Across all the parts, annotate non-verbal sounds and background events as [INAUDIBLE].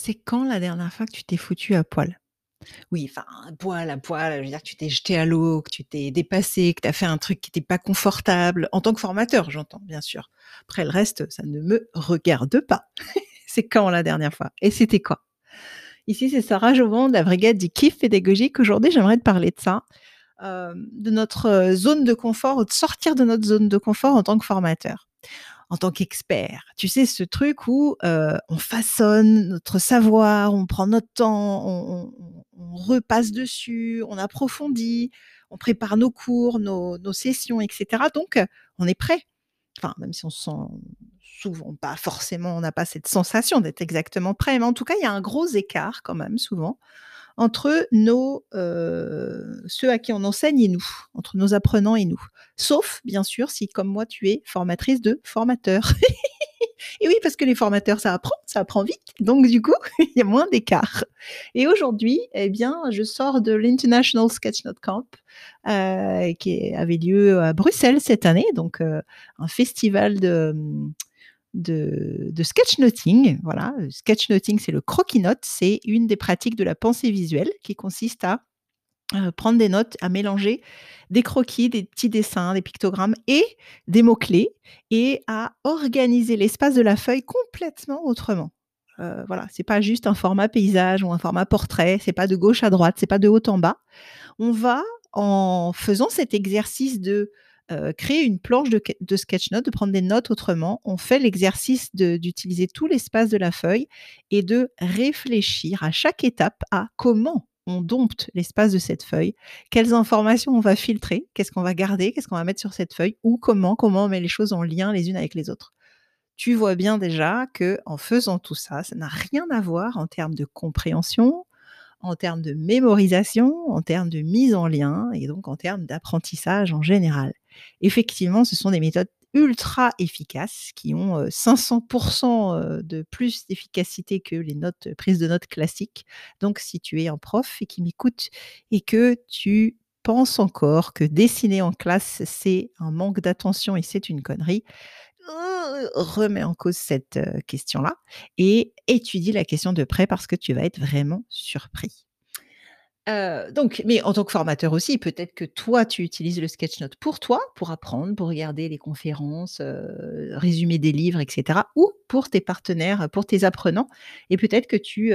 C'est quand la dernière fois que tu t'es foutu à poil? Oui, enfin, à poil, à poil, je veux dire que tu t'es jeté à l'eau, que tu t'es dépassé, que tu as fait un truc qui était pas confortable, en tant que formateur, j'entends, bien sûr. Après le reste, ça ne me regarde pas. [LAUGHS] C'est quand la dernière fois? Et c'était quoi? Ici, c'est Sarah Jovan de la brigade du kiff pédagogique. Aujourd'hui, j'aimerais te parler de ça, heu, de notre, zone de confort ou de sortir de notre zone de confort en tant que formateur en tant qu'expert. Tu sais, ce truc où euh, on façonne notre savoir, on prend notre temps, on, repasse dessus, on approfondit, on prépare nos cours, nos, sessions, etc. Donc, on est prêt. Enfin, même si on se sent souvent pas forcément, on n'a pas cette sensation d'être exactement prêt, mais en tout cas, il y a un gros écart quand même souvent entre nos, euh, ceux à qui on enseigne et nous, entre nos apprenants et nous. Sauf, bien sûr, si comme moi, tu es formatrice de formateurs. [LAUGHS] et oui, parce que les formateurs, ça apprend, ça apprend vite. Donc, du coup, [LAUGHS] il y a moins d'écart. Et aujourd'hui, eh bien, je sors de l'International Sketchnote Camp, euh, qui avait lieu à Bruxelles cette année, donc euh, un festival de de, sketchnoting. Voilà, sketchnoting, c'est le croquis note, c'est une des pratiques de la pensée visuelle qui consiste à euh, prendre des notes, à mélanger des croquis, des petits dessins, des pictogrammes et des mots-clés et à organiser l'espace de la feuille complètement autrement. Euh, voilà, c'est pas juste un format paysage ou un format portrait, c'est pas de gauche à droite, c'est pas de haut en bas. On va en faisant cet exercice de euh, créer une planche de, de sketch de prendre des notes autrement. On fait l'exercice d'utiliser tout l'espace de la feuille et de réfléchir à chaque étape à comment on dompte l'espace de cette feuille, quelles informations on va filtrer, qu'est-ce qu'on va garder, qu'est-ce qu'on va mettre sur cette feuille, ou comment, comment on met les choses en lien les unes avec les autres. Tu vois bien déjà que en faisant tout ça, ça n'a rien à voir en termes de compréhension, en termes de mémorisation, en termes de mise en lien et donc en termes d'apprentissage en général. Effectivement, ce sont des méthodes ultra efficaces qui ont 500% de plus d'efficacité que les notes prises de notes classiques. Donc si tu es un prof et qui m'écoute et que tu penses encore que dessiner en classe c'est un manque d'attention et c'est une connerie, remets en cause cette question-là et étudie la question de près parce que tu vas être vraiment surpris. Donc, mais en tant que formateur aussi, peut-être que toi, tu utilises le sketchnote pour toi, pour apprendre, pour regarder les conférences, résumer des livres, etc. Ou pour tes partenaires, pour tes apprenants. Et peut-être que tu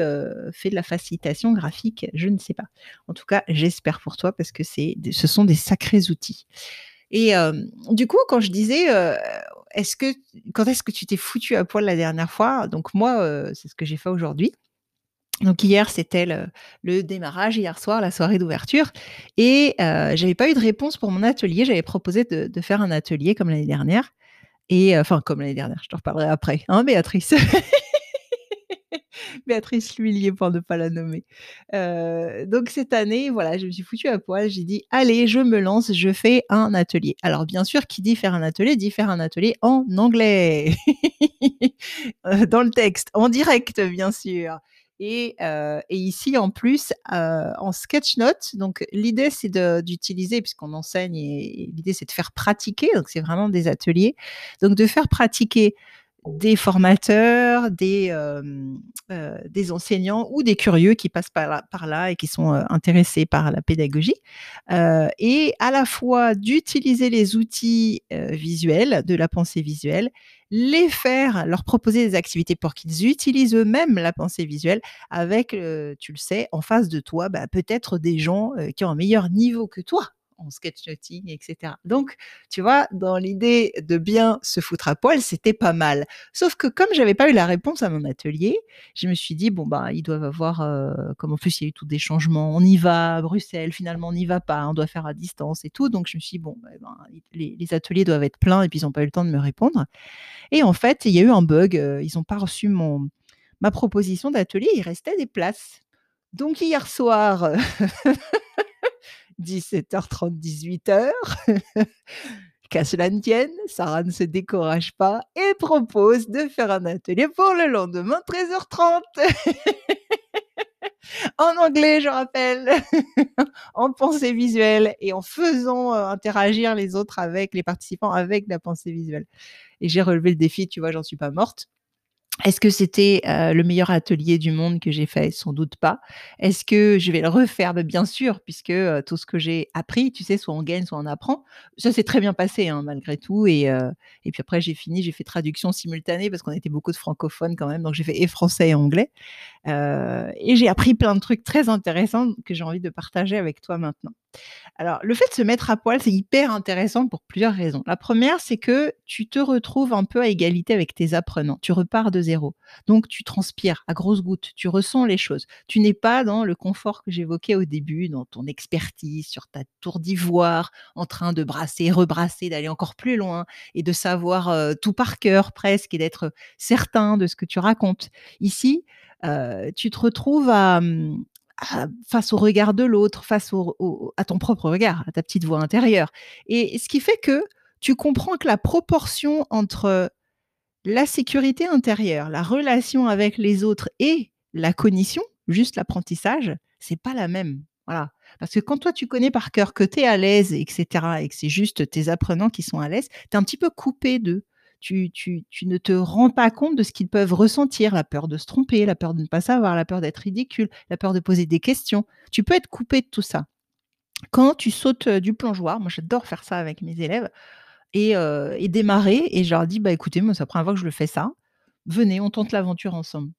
fais de la facilitation graphique, je ne sais pas. En tout cas, j'espère pour toi parce que ce sont des sacrés outils. Et du coup, quand je disais, est-ce que, quand est-ce que tu t'es foutu à poil la dernière fois? Donc moi, c'est ce que j'ai fait aujourd'hui. Donc hier, c'était le, démarrage, hier soir, la soirée d'ouverture. Et euh, j'avais pas eu de réponse pour mon atelier. J'avais proposé de, faire un atelier comme l'année dernière. Et enfin, comme l'année dernière, je te reparlerai après, hein, Béatrice [LAUGHS] Béatrice L'Huillier pour ne pas la nommer. Euh, donc cette année, voilà, je me suis foutue à poil. J'ai dit, allez, je me lance, je fais un atelier. Alors bien sûr, qui dit faire un atelier, dit faire un atelier en anglais. [LAUGHS] Euh, dans le texte, en direct, bien sûr. Et, euh, et, ici, en plus, en sketchnote, donc l'idée, c'est d'utiliser, puisqu'on enseigne, et l'idée, c'est de faire pratiquer, donc c'est vraiment des ateliers, donc de faire pratiquer des formateurs, des, euh, euh, enseignants ou des curieux qui passent par là, et qui sont euh, intéressés par la pédagogie, et à la fois d'utiliser les outils visuels, de la pensée visuelle, les faire, leur proposer des activités pour qu'ils utilisent eux-mêmes la pensée visuelle avec, tu le sais, en face de toi, bah, peut-être des gens qui ont un meilleur niveau que toi sketchnoting, etc. Donc, tu vois, dans l'idée de bien se foutre à poil, c'était pas mal. Sauf que comme j'avais pas eu la réponse à mon atelier, je me suis dit bon bah ils doivent avoir, euh, comme en plus il y a eu tous des changements, on y va à Bruxelles, finalement on n'y va pas, on doit faire à distance et tout. Donc je me suis dit bon, eh ben, les, ateliers doivent être pleins et puis ils n'ont pas eu le temps de me répondre. Et en fait, il y a eu un bug, euh, ils n'ont pas reçu mon ma proposition d'atelier, il restait des places. Donc hier soir, [LAUGHS] 17h30, 18h. [LAUGHS] Qu'à cela ne tienne, Sarah ne se décourage pas et propose de faire un atelier pour le lendemain, 13h30. [LAUGHS] en anglais, je rappelle, [LAUGHS] en pensée visuelle et en faisant euh, interagir les autres avec les participants avec la pensée visuelle. Et j'ai relevé le défi, tu vois, j'en suis pas morte. Est-ce que c'était, heu, le meilleur atelier du monde que j'ai fait? Sans doute pas. Est-ce que je vais le refaire? Bah, bien sûr, puisque, heu, tout ce que j'ai appris, tu sais, soit on gagne, soit on apprend. Ça s'est très bien passé, hein, malgré tout et heu et puis après j'ai fini, j'ai fait traduction simultanée parce qu'on était beaucoup de francophones quand même, donc j'ai fait et français et anglais, heu et j'ai appris plein de trucs très intéressants que j'ai envie de partager avec toi maintenant. Alors, le fait de se mettre à poil, c'est hyper intéressant pour plusieurs raisons. La première, c'est que tu te retrouves un peu à égalité avec tes apprenants. Tu repars de zéro. Donc, tu transpires à grosses gouttes, tu ressens les choses. Tu n'es pas dans le confort que j'évoquais au début, dans ton expertise, sur ta tour d'ivoire, en train de brasser, rebrasser, d'aller encore plus loin et de savoir euh, tout par cœur presque et d'être certain de ce que tu racontes. Ici, euh, tu te retrouves à, face au regard de l'autre, face au, à ton propre regard, à ta petite voix intérieure. Et ce qui fait que tu comprends que la proportion entre la sécurité intérieure, la relation avec les autres et la cognition, juste l'apprentissage, c'est pas la même. Voilà. Parce que quand toi, tu connais par cœur que tu es à l'aise, etc., et que c'est juste tes apprenants qui sont à l'aise, tu es un petit peu coupé d'eux tu, ne te rends pas compte de ce qu'ils peuvent ressentir, la peur de se tromper, la peur de ne pas savoir, la peur d'être ridicule, la peur de poser des questions. Tu peux être coupé de tout ça. Quand tu sautes euh, du plongeoir, moi j'adore faire ça avec mes élèves, et, euh, démarrer, et je leur dis, bah écoutez, moi c'est la première fois que je le fais ça, venez, on tente l'aventure ensemble.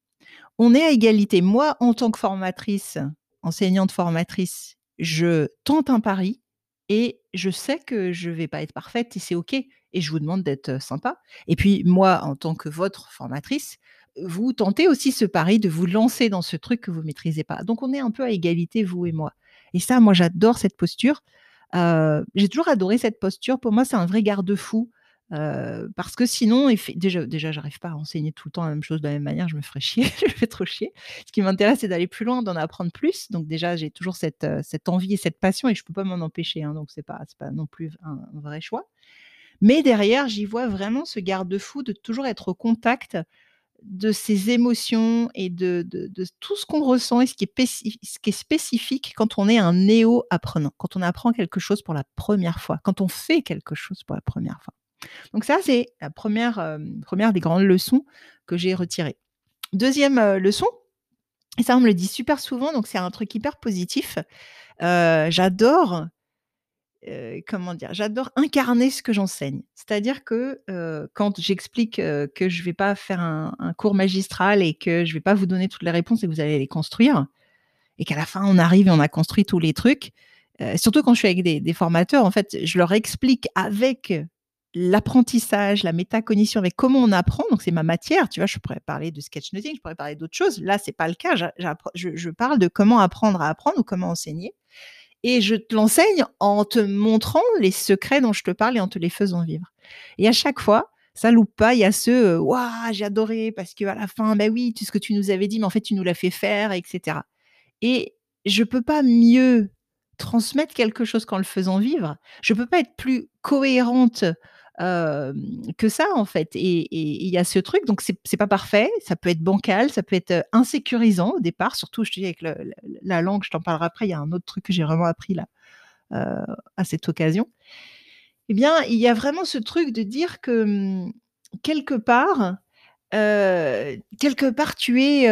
On est à égalité. Moi, en tant que formatrice, enseignante formatrice, je tente un pari et je sais que je ne vais pas être parfaite et c'est OK et je vous demande d'être sympa. Et puis moi, en tant que votre formatrice, vous tentez aussi ce pari de vous lancer dans ce truc que vous maîtrisez pas. Donc on est un peu à égalité, vous et moi. Et ça, moi, j'adore cette posture. j'ai toujours adoré cette posture. Pour moi, c'est un vrai garde-fou. parce que sinon, déjà, déjà j'arrive pas à enseigner tout le temps la même chose de la même manière, je me ferais chier, [LAUGHS] je me fais trop chier. Ce qui m'intéresse, c'est d'aller plus loin, d'en apprendre plus. Donc déjà, j'ai toujours cette, cette envie et cette passion et je peux pas m'en empêcher. Hein, donc c'est pas, pas non plus un vrai choix. Mais derrière, j'y vois vraiment ce garde-fou de toujours être au contact de ses émotions et de, tout ce qu'on ressent et ce qui, est spécifique quand on est un néo-apprenant, quand on apprend quelque chose pour la première fois, quand on fait quelque chose pour la première fois. Donc ça, c'est la première, euh, des grandes leçons que j'ai retirées. Deuxième euh, leçon, et ça on me le dit super souvent, donc c'est un truc hyper positif. Euh, j'adore comment dire? J'adore incarner ce que j'enseigne. C'est-à-dire que, quand j'explique, que je vais pas faire un cours magistral et que je vais pas vous donner toutes les réponses et que vous allez les construire et qu'à la fin on arrive et on a construit tous les trucs, surtout quand je suis avec des formateurs, en fait, je leur explique avec l'apprentissage, la métacognition, avec comment on apprend, donc c'est ma matière, tu vois? Je pourrais parler de sketchnoting, je pourrais parler d'autres choses. Là, c'est pas le cas, je parle de comment apprendre à apprendre ou comment enseigner et je te l'enseigne en te montrant les secrets dont je te parle et en te les faisant vivre. Et à chaque fois, ça loupe pas. Il y a ce waouh, j'ai adoré parce que à la fin, ben oui, tout ce que tu nous avais dit, mais en fait, tu nous l'as fait faire, etc. Et je peux pas mieux transmettre quelque chose qu'en le faisant vivre. Je peux pas être plus cohérente que ça en fait. Et il y a ce truc, donc c'est pas parfait, ça peut être bancal, ça peut être insécurisant au départ, surtout je te dis avec la langue, je t'en parlerai après, il y a un autre truc que j'ai vraiment appris là à cette occasion. Eh bien, il y a vraiment ce truc de dire que mmh, quelque part, quelque part tu es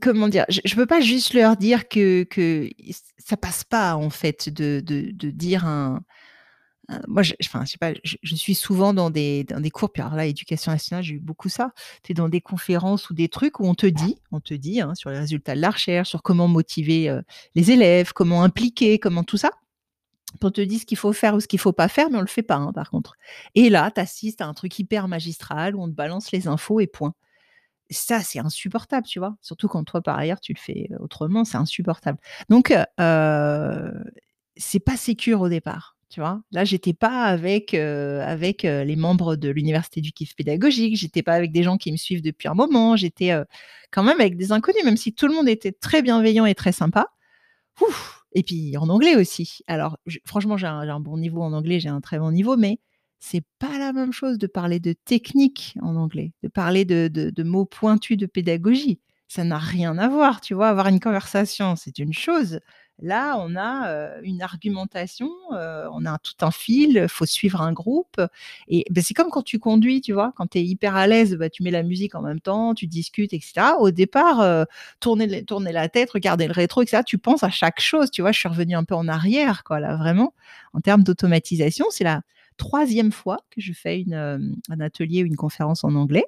comment dire, je, ne peux pas juste leur dire que, que ça passe pas en fait de, de, de dire un, euh, moi, je, enfin, je sais pas, je, suis souvent dans des, dans des cours, puis alors là, éducation nationale, j'ai eu beaucoup ça. Tu es dans des conférences ou des trucs où on te dit, on te dit hein, sur les résultats de la recherche, sur comment motiver euh, les élèves, comment impliquer, comment tout ça. On te dit ce qu'il faut faire ou ce qu'il faut pas faire, mais on le fait pas, hein, par contre. Et là, tu assistes à un truc hyper magistral où on te balance les infos et point. Ça, c'est insupportable, tu vois. Surtout quand toi, par ailleurs, tu le fais autrement, c'est insupportable. Donc, euh, c'est pas sécure au départ tu vois? Là, j'étais pas avec, avec, les membres de l'université du kiff pédagogique, j'étais pas avec des gens qui me suivent depuis un moment, j'étais, quand même avec des inconnus, même si tout le monde était très bienveillant et très sympa. Et puis en anglais aussi. Alors franchement, j'ai un bon niveau en anglais, j'ai un très bon niveau, mais c'est pas la même chose de parler de technique en anglais, de parler de de mots pointus de pédagogie. Ça n'a rien à voir, tu vois? Avoir une conversation, c'est une chose, Là, on a une argumentation, on a tout un fil, faut suivre un groupe. Et ben, c'est comme quand tu conduis, tu vois, quand tu es hyper à l'aise, bah, tu mets la musique en même temps, tu discutes, etc. Au départ, tourner, tourner la tête, regarder le rétro, etc. Tu penses à chaque chose, tu vois. Je suis revenue un peu en arrière, quoi, là, vraiment. En termes d'automatisation, c'est la troisième fois que je fais une, un atelier ou une conférence en anglais.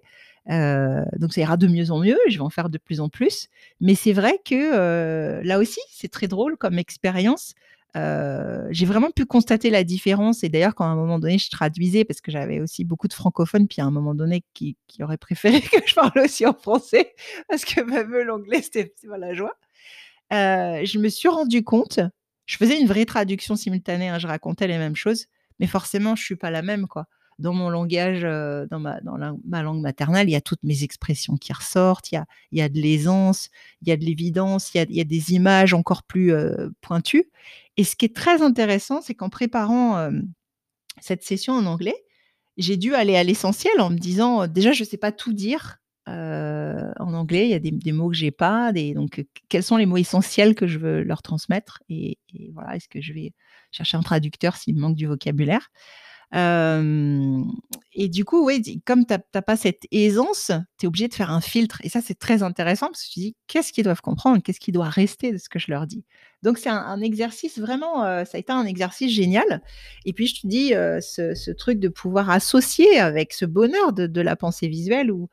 Euh, donc ça ira de mieux en mieux, je vais en faire de plus en plus. Mais c'est vrai que euh, là aussi, c'est très drôle comme expérience. Euh, j'ai vraiment pu constater la différence. Et d'ailleurs, quand à un moment donné, je traduisais, parce que j'avais aussi beaucoup de francophones, puis à un moment donné, qui, qui auraient préféré [LAUGHS] que je parle aussi en français, parce que même l'anglais, c'était pas la joie. je me suis rendu compte, je faisais une vraie traduction simultanée, hein, je racontais les mêmes choses, mais forcément, je suis pas la même, quoi dans mon langage, euh, dans, ma, langue maternelle, il y a toutes mes expressions qui ressortent, il y a, de l'aisance, il y a de l'évidence, il, y a, des images encore plus euh, pointues. Et ce qui est très intéressant, c'est qu'en préparant euh, cette session en anglais, j'ai dû aller à l'essentiel en me disant, déjà, je ne sais pas tout dire. en anglais, il y a des, mots que j'ai pas, donc quels sont les mots essentiels que je veux leur transmettre et, et voilà, est-ce que je vais chercher un traducteur s'il me manque du vocabulaire? Et du coup, oui, comme tu n'as pas cette aisance, tu es obligé de faire un filtre. Et ça, c'est très intéressant parce que tu dis qu'est-ce qu'ils doivent comprendre, qu'est-ce qui doit rester de ce que je leur dis? Donc, c'est un, exercice vraiment, ça a été un exercice génial. Et puis, je te dis, ce, truc de pouvoir associer avec ce bonheur de, la pensée visuelle où,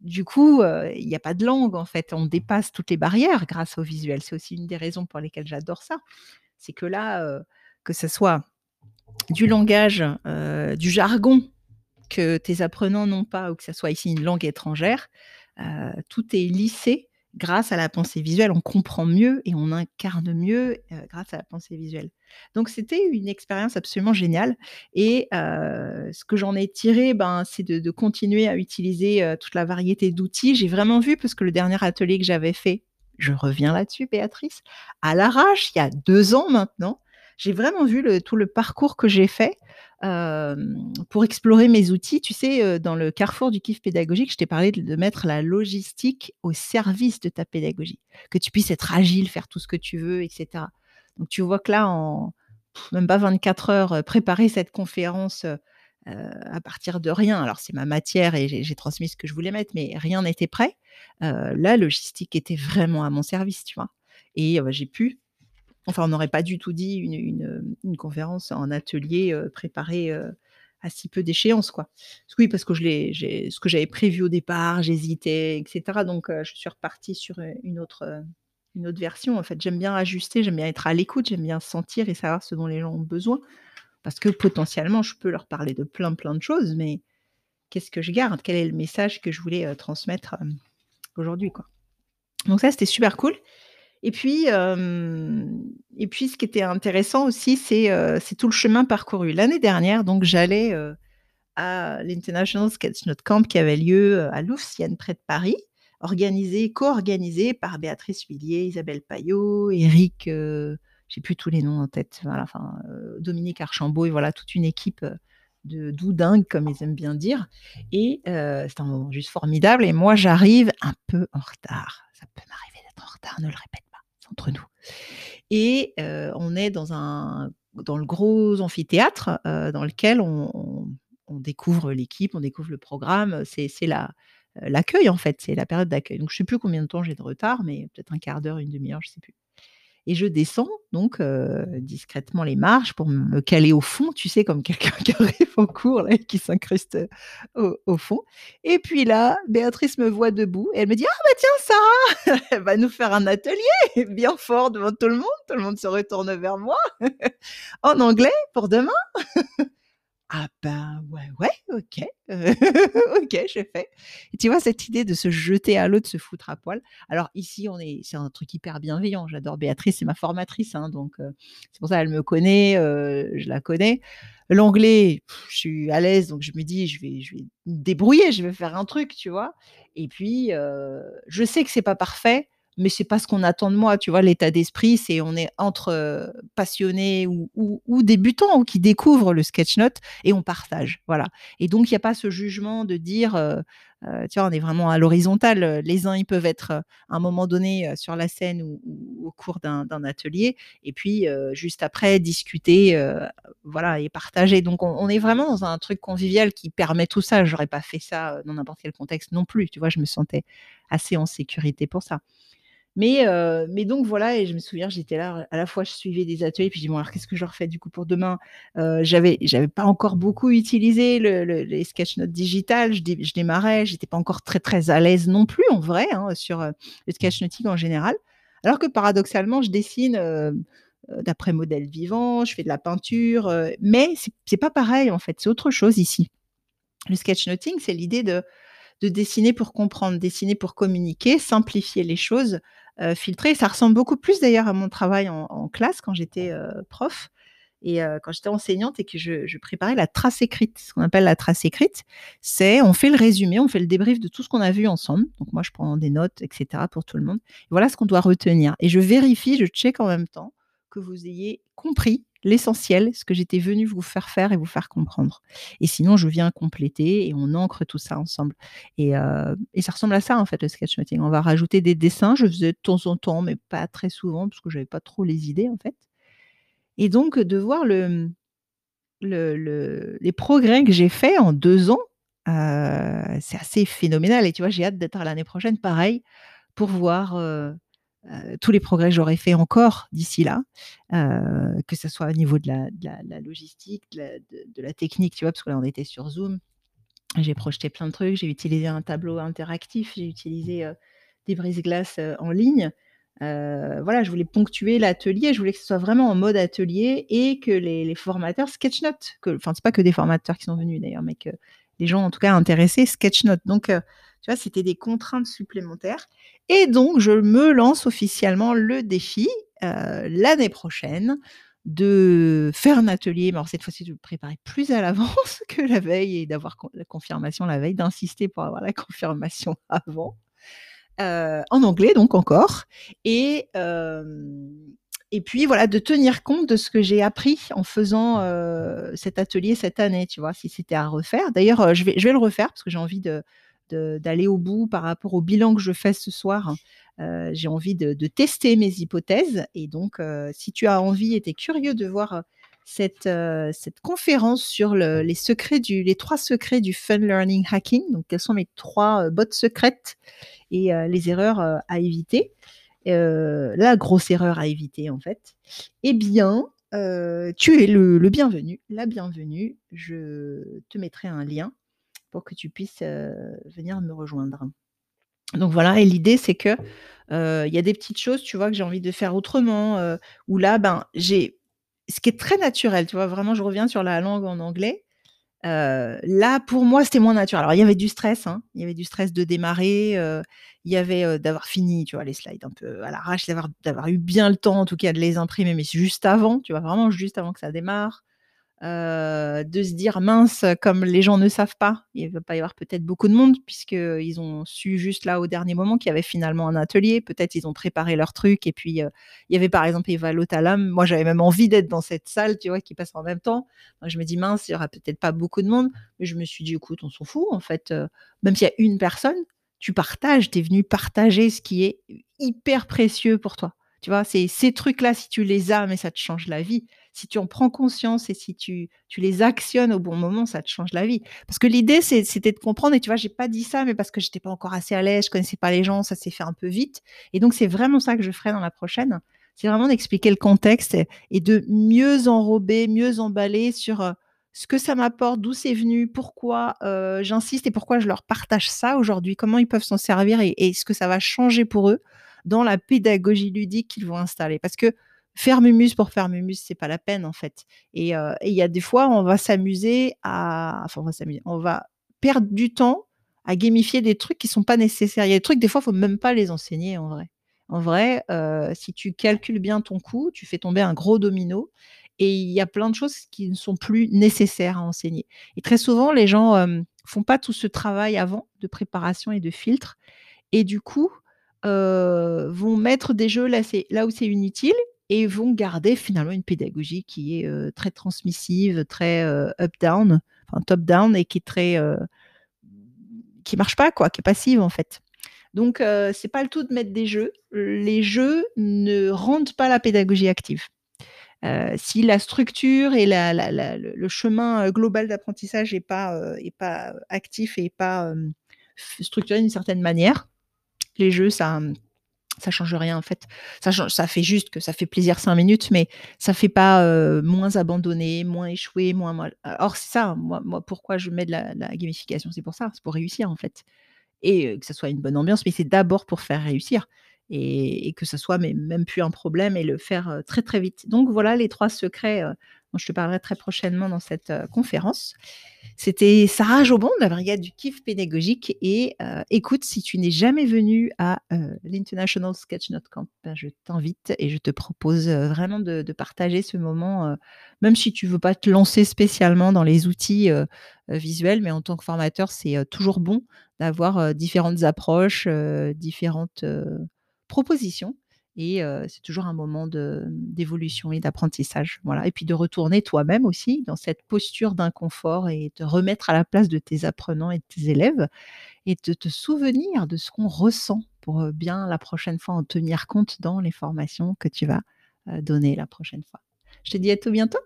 du coup, il n'y a pas de langue, en fait. On dépasse toutes les barrières grâce au visuel. C'est aussi une des raisons pour lesquelles j'adore ça. C'est que là, que ce soit du langage, euh, du jargon que tes apprenants n'ont pas, ou que ce soit ici une langue étrangère, euh, tout est lissé grâce à la pensée visuelle. On comprend mieux et on incarne mieux euh, grâce à la pensée visuelle. Donc c'était une expérience absolument géniale. Et ce que j'en ai tiré, ben, c'est de, de, continuer à utiliser toute la variété d'outils. J'ai vraiment vu, parce que le dernier atelier que j'avais fait, je reviens là-dessus, Béatrice, à l'arrache, il y a deux ans maintenant, j'ai vraiment vu tout le parcours que j'ai fait euh, pour explorer mes outils. Tu sais, euh, dans le carrefour du kiff pédagogique, je t'ai parlé de, mettre la logistique au service de ta pédagogie, que tu puisses être agile, faire tout ce que tu veux, etc. Donc tu vois que là, en même pas 24 heures, euh, préparer cette conférence à partir de rien. Alors c'est ma matière et j'ai transmis ce que je voulais mettre, mais rien n'était prêt. la logistique était vraiment à mon service, tu vois. Et j'ai pu Enfin, on n'aurait pas du tout dit une, conférence en atelier euh, préparé euh, à si peu d'échéance, quoi. Oui, parce que ce que j'avais prévu au départ, j'hésitais, etc. Donc, euh, je suis repartie sur une autre, une autre version. En fait, j'aime bien ajuster, j'aime bien être à l'écoute, j'aime bien sentir et savoir ce dont les gens ont besoin, parce que potentiellement, je peux leur parler de plein, plein de choses, mais qu'est-ce que je garde? Quel est le message que je voulais transmettre aujourd'hui, quoi? Donc ça, c'était super cool. Et puis, et puis, ce qui était intéressant aussi, c'est tout le chemin parcouru. L'année dernière, donc, j'allais à l'International Sketchnote Camp qui avait lieu à Louvciennes, près de Paris, organisé, co-organisé par Béatrice Villiers, Isabelle Payot, Eric, j'ai plus tous les noms en tête, voilà, enfin, Dominique Archambault, et voilà, toute une équipe de doudingues, comme ils aiment bien dire. Et c'est un moment juste formidable. Et moi, j'arrive un peu en retard. Ça peut m'arriver d'être en retard, ne le répète entre nous. Et on est dans, un, dans le gros amphithéâtre dans lequel on, découvre l'équipe, on découvre le programme. C'est la, l'accueil en fait, c'est la période d'accueil. Donc je ne sais plus combien de temps j'ai de retard, mais peut-être un quart d'heure, une demi-heure, je sais plus. Et je descends donc discrètement les marches pour me caler au fond, tu sais, comme quelqu'un [LAUGHS] qui arrive au cours et qui s'incruste au, fond. Et puis là, Béatrice me voit debout et elle me dit Ah, bah tiens, Sarah, [LAUGHS] elle va nous faire un atelier [LAUGHS] bien fort devant tout le monde. Tout le monde se retourne vers moi en anglais pour demain. Ah ben ouais, ouais, ok, [LAUGHS] ok, je fais. Tu vois cette idée de se jeter à l'eau, de se foutre à poil. Alors ici, on est, c'est un truc hyper bienveillant. J'adore Béatrice, c'est ma formatrice, hein, donc c'est pour ça qu'elle me connaît, je la connais. L'anglais, je suis à l'aise, donc je me dis, je vais, je vais me débrouiller, je vais faire un truc, tu vois. Et puis, je sais que c'est pas parfait, mais c'est pas ce qu'on attend de moi. Tu vois, l'état d'esprit, c'est on est entre passionnés ou, ou, débutants qui découvrent le sketch note et on partage. Voilà. Et donc, il n'y a pas ce jugement de dire Euh, tu vois, on est vraiment à l'horizontale. Les uns, ils peuvent être à un moment donné sur la scène ou, au cours d'un atelier, et puis juste après discuter, voilà, et partager. Donc, on, est vraiment dans un truc convivial qui permet tout ça. J'aurais pas fait ça dans n'importe quel contexte non plus. Tu vois, je me sentais assez en sécurité pour ça. Mais, euh, mais donc voilà, et je me souviens, j'étais là, à la fois je suivais des ateliers, puis je dis, bon, alors qu'est-ce que je refais du coup pour demain? Euh, J'avais j'avais pas encore beaucoup utilisé le, les sketchnotes digitales, je, je démarrais, j'étais pas encore très très à l'aise non plus en vrai hein, sur euh, le sketchnoting en général. Alors que paradoxalement, je dessine euh, d'après modèle vivant, je fais de la peinture, mais c'est pas pareil en fait, c'est autre chose ici. Le sketchnoting, c'est l'idée de de dessiner pour comprendre, dessiner pour communiquer, simplifier les choses, euh, filtrer. Ça ressemble beaucoup plus d'ailleurs à mon travail en, classe quand j'étais euh, prof et euh, quand j'étais enseignante et que je, préparais la trace écrite. Ce qu'on appelle la trace écrite, c'est on fait le résumé, on fait le débrief de tout ce qu'on a vu ensemble. Donc moi, je prends des notes, etc. pour tout le monde. voilà ce qu'on doit retenir. Et je vérifie, je check en même temps que vous ayez compris l'essentiel, ce que j'étais venu vous faire faire et vous faire comprendre. Et sinon, je viens compléter et on ancre tout ça ensemble. Et, euh, ça ressemble à ça, en fait, le sketchnoting. On va rajouter des dessins. Je faisais de temps en temps, mais pas très souvent, parce que j'avais pas trop les idées, en fait. Et donc, de voir le, les progrès que j'ai faits en deux ans, euh, c'est assez phénoménal. Et tu vois, j'ai hâte d'être à l'année prochaine, pareil, pour voir euh, euh, tous les progrès que j'aurais fait encore d'ici là, euh, que ce soit au niveau de la, logistique, de la, technique, tu vois, parce que là on était sur Zoom, j'ai projeté plein de trucs, j'ai utilisé un tableau interactif, j'ai utilisé euh, des brises-glaces en ligne. voilà, je voulais ponctuer l'atelier, je voulais que ce soit vraiment en mode atelier et que les, formateurs sketchnote, enfin c'est pas que des formateurs qui sont venus d'ailleurs, mais que les gens en tout cas intéressés sketchnote. Donc tu vois, c'était des contraintes supplémentaires. Et donc, je me lance officiellement le défi euh, l'année prochaine de faire un atelier, mais alors cette fois-ci de le préparer plus à l'avance [LAUGHS] que la veille et d'avoir la confirmation la veille, d'insister pour avoir la confirmation [LAUGHS] avant, euh, en anglais donc encore, et, euh, et puis voilà, de tenir compte de ce que j'ai appris en faisant cet atelier cette année, tu vois, si c'était à refaire. D'ailleurs, je vais, je vais le refaire parce que j'ai envie de, d'aller au bout par rapport au bilan que je fais ce soir. Euh, j'ai envie de, tester mes hypothèses. Et donc, euh, si tu as envie et tu es curieux de voir euh, cette, conférence sur les secrets du, les trois secrets du fun learning hacking, donc quelles sont mes trois bottes secrètes et les erreurs à éviter, la grosse erreur à éviter en fait, eh bien, tu es le, bienvenu, la bienvenue. Je te mettrai un lien pour que tu puisses venir me rejoindre. Donc voilà, et l'idée c'est que il y a des petites choses, tu vois, que j'ai envie de faire autrement. où là, ben, j'ai ce qui est très naturel, tu vois. Vraiment, je reviens sur la langue en anglais. là, pour moi, c'était moins naturel. Alors, il y avait du stress, hein, il y avait du stress de démarrer, il y avait d'avoir fini, tu vois, les slides un peu à l'arrache, d'avoir, d'avoir eu bien le temps, en tout cas, de les imprimer, mais juste avant, tu vois, vraiment juste avant que ça démarre. Euh, de se dire mince, comme les gens ne savent pas, il va pas y avoir peut-être beaucoup de monde puisqu'ils ont su juste là au dernier moment qu'il y avait finalement un atelier. Peut-être ils ont préparé leur truc et puis euh, il y avait par exemple Eva Lotalam. Moi j'avais même envie d'être dans cette salle, tu vois, qui passe en même temps. je me dis mince, il y aura peut-être pas beaucoup de monde, mais je me suis dit écoute, on s'en fout en fait. Euh, même s'il y a une personne, tu partages, tu es venu partager ce qui est hyper précieux pour toi. Tu vois, ces trucs-là, si tu les as, mais ça te change la vie si tu en prends conscience et si tu, tu les actionnes au bon moment, ça te change la vie. Parce que l'idée, c'était de comprendre, et tu vois, j'ai pas dit ça, mais parce que j'étais pas encore assez à l'aise, je connaissais pas les gens, ça s'est fait un peu vite. Et donc, c'est vraiment ça que je ferai dans la prochaine. C'est vraiment d'expliquer le contexte et, de mieux enrober, mieux emballer sur euh, ce que ça m'apporte, d'où c'est venu, pourquoi euh, j'insiste et pourquoi je leur partage ça aujourd'hui, comment ils peuvent s'en servir et, et ce que ça va changer pour eux dans la pédagogie ludique qu'ils vont installer. Parce que faire mumus pour faire mumus, c'est pas la peine en fait. Et il y a des fois, on va s'amuser à, enfin, on va s'amuser, on va perdre du temps à gamifier des trucs qui sont pas nécessaires. Il y a des trucs, des fois, faut même pas les enseigner en vrai. En vrai, si tu calcules bien ton coût, tu fais tomber un gros domino et il y a plein de choses qui ne sont plus nécessaires à enseigner. Et très souvent, les gens euh, font pas tout ce travail avant de préparation et de filtre et du coup vont mettre des jeux là où c'est inutile et vont garder finalement une pédagogie qui est très transmissive, très up-down, enfin top-down et qui est très qui marche pas quoi, qui est passive en fait. Donc c'est pas le tout de mettre des jeux. Les jeux ne rendent pas la pédagogie active. Si la structure et le chemin, global d'apprentissage est pas, pas, actif et pas, structuré d'une certaine manière, les jeux ça, ça change rien en fait. Ça change ça fait juste que ça fait plaisir 5 minutes, mais ça fait pas, heu, moins abandonné, moins échoué, moins mal or c'est ça, hein, moi moi pourquoi je mets de la gamification, c'est pour ça, c'est pour réussir en fait et heu, que ça soit une bonne ambiance, mais c'est d'abord pour faire réussir et et que ça soit même plus un problème et le faire, heu, très, très vite. Donc voilà les 3 secrets, je te parlerai très prochainement dans cette, heu, conférence. C'était Sarah Jobon de la brigade du kiff pédagogique et heu, écoute, si tu n'es jamais venue à, heu, l'International Sketch Note Camp, ben, je t'invite et je te propose, vraiment de partager ce moment, même si tu veux pas te lancer spécialement dans les outils, visuels, mais en tant que formateur, c'est, toujours bon d'avoir, différentes approches, différentes, propositions et c'est toujours un moment de d'évolution et d'apprentissage, voilà et puis de retourner toi-même aussi dans cette posture d'inconfort et te remettre à la place de tes apprenants et de tes élèves et de te souvenir de ce qu'on ressent pour, bien la prochaine fois en tenir compte dans les formations que tu vas, donner la prochaine fois. Je te dis à tout bientôt.